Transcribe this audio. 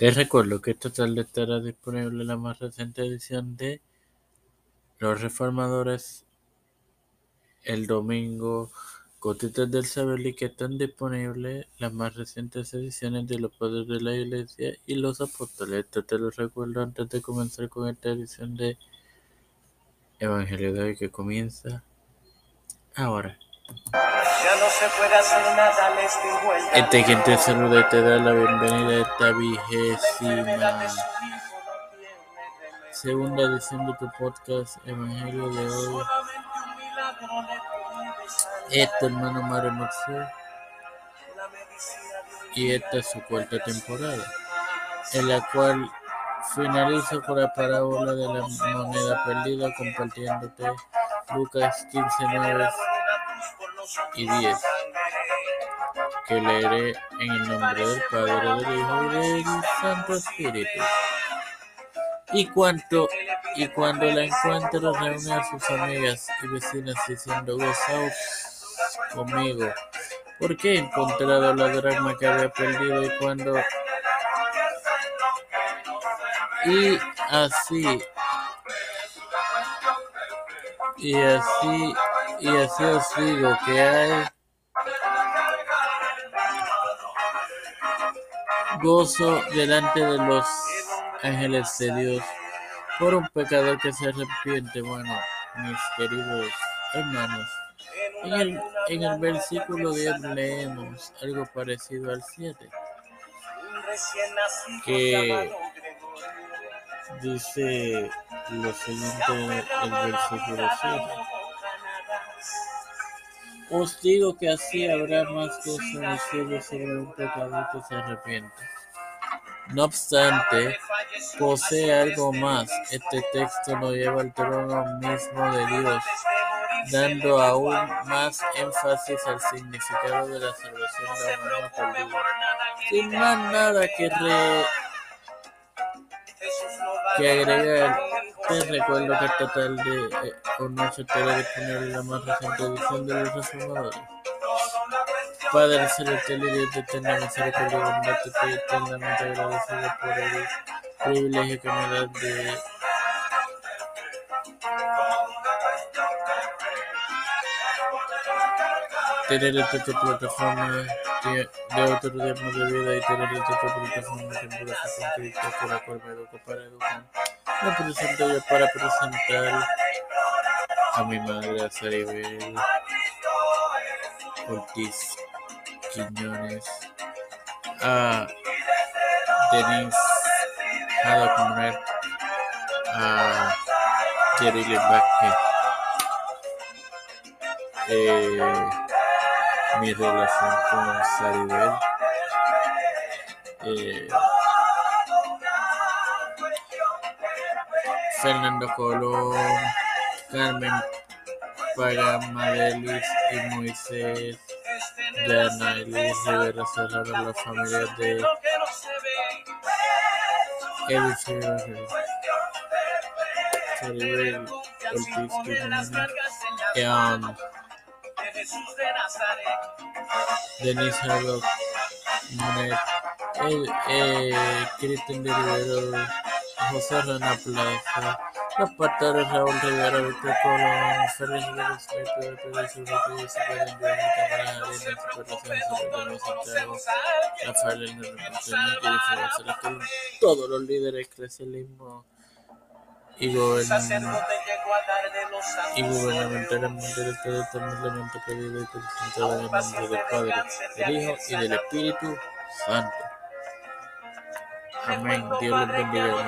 Te recuerdo que esta tarde estará disponible la más reciente edición de Los Reformadores el domingo. Gotitas del Saber y que están disponibles las más recientes ediciones de Los Padres de la Iglesia y Los Apóstoles. Esto te lo recuerdo antes de comenzar con esta edición de Evangelio de hoy que comienza ahora. Ya no se puede hacer nada al este. Este quien te saluda y te da la bienvenida a esta vigésima segunda edición de tu podcast Evangelio de hoy. Este hermano Mario Marcel y esta es su cuarta temporada, en la cual finalizo con la parábola de la moneda perdida compartiéndote Lucas 15, 9 y 10, que leeré en el nombre del Padre, del Hijo y del Santo Espíritu. Y cuanto y cuando la encuentro reúne a sus amigas y vecinas diciendo gozaos conmigo, porque he encontrado la drama que había perdido y cuando y así y así y así os digo que hay gozo delante de los ángeles de Dios por un pecador que se arrepiente. Bueno, mis queridos hermanos, en el, en el versículo 10 leemos algo parecido al 7, que dice lo siguiente el versículo 7. Os digo que así habrá más gozo en el cielo sobre un pecador que se arrepiente. No obstante, posee algo más. Este texto nos lleva al trono mismo de Dios, dando aún más énfasis al significado de la salvación de la perdida. Sin más nada que, re... que agregar, te recuerdo que esta tarde eh, o noche estará disponible la más reciente edición de Los Reformadores. Padre celestial y Dios de eterna misericordia y bondad, te estoy eternamente agradecido por el privilegio que me das de tener esta tu plataforma de, de otro tiempo de vida y tener esta tu plataforma que me con Cristo por la cual me educo para educar. Me presento yo para presentar a mi madre, a Saribel Ortiz Quiñones, a Denise Jada Conrad, a Jerry Vázquez. Eh, mi relación con Saribel. Eh, Fernando Colón, Carmen Pagamadelis y Moisés Yanailis Rivera Serrano, las familias de Eliseo Saribel Ortiz Quiñones, um, Denise Haddock, Monet, eh, Cristian de Rivero, José Rana Plaza, los pastores Raúl Rivera, Víctor Colón, Rivera Smith, Pedro Santiago, Rafael todos los líderes eclesialismo y y gubernamentalmente del todo eternamente pedido y presentado en el nombre del Padre, del Hijo y del Espíritu Santo. Amén. Dios los bendiga.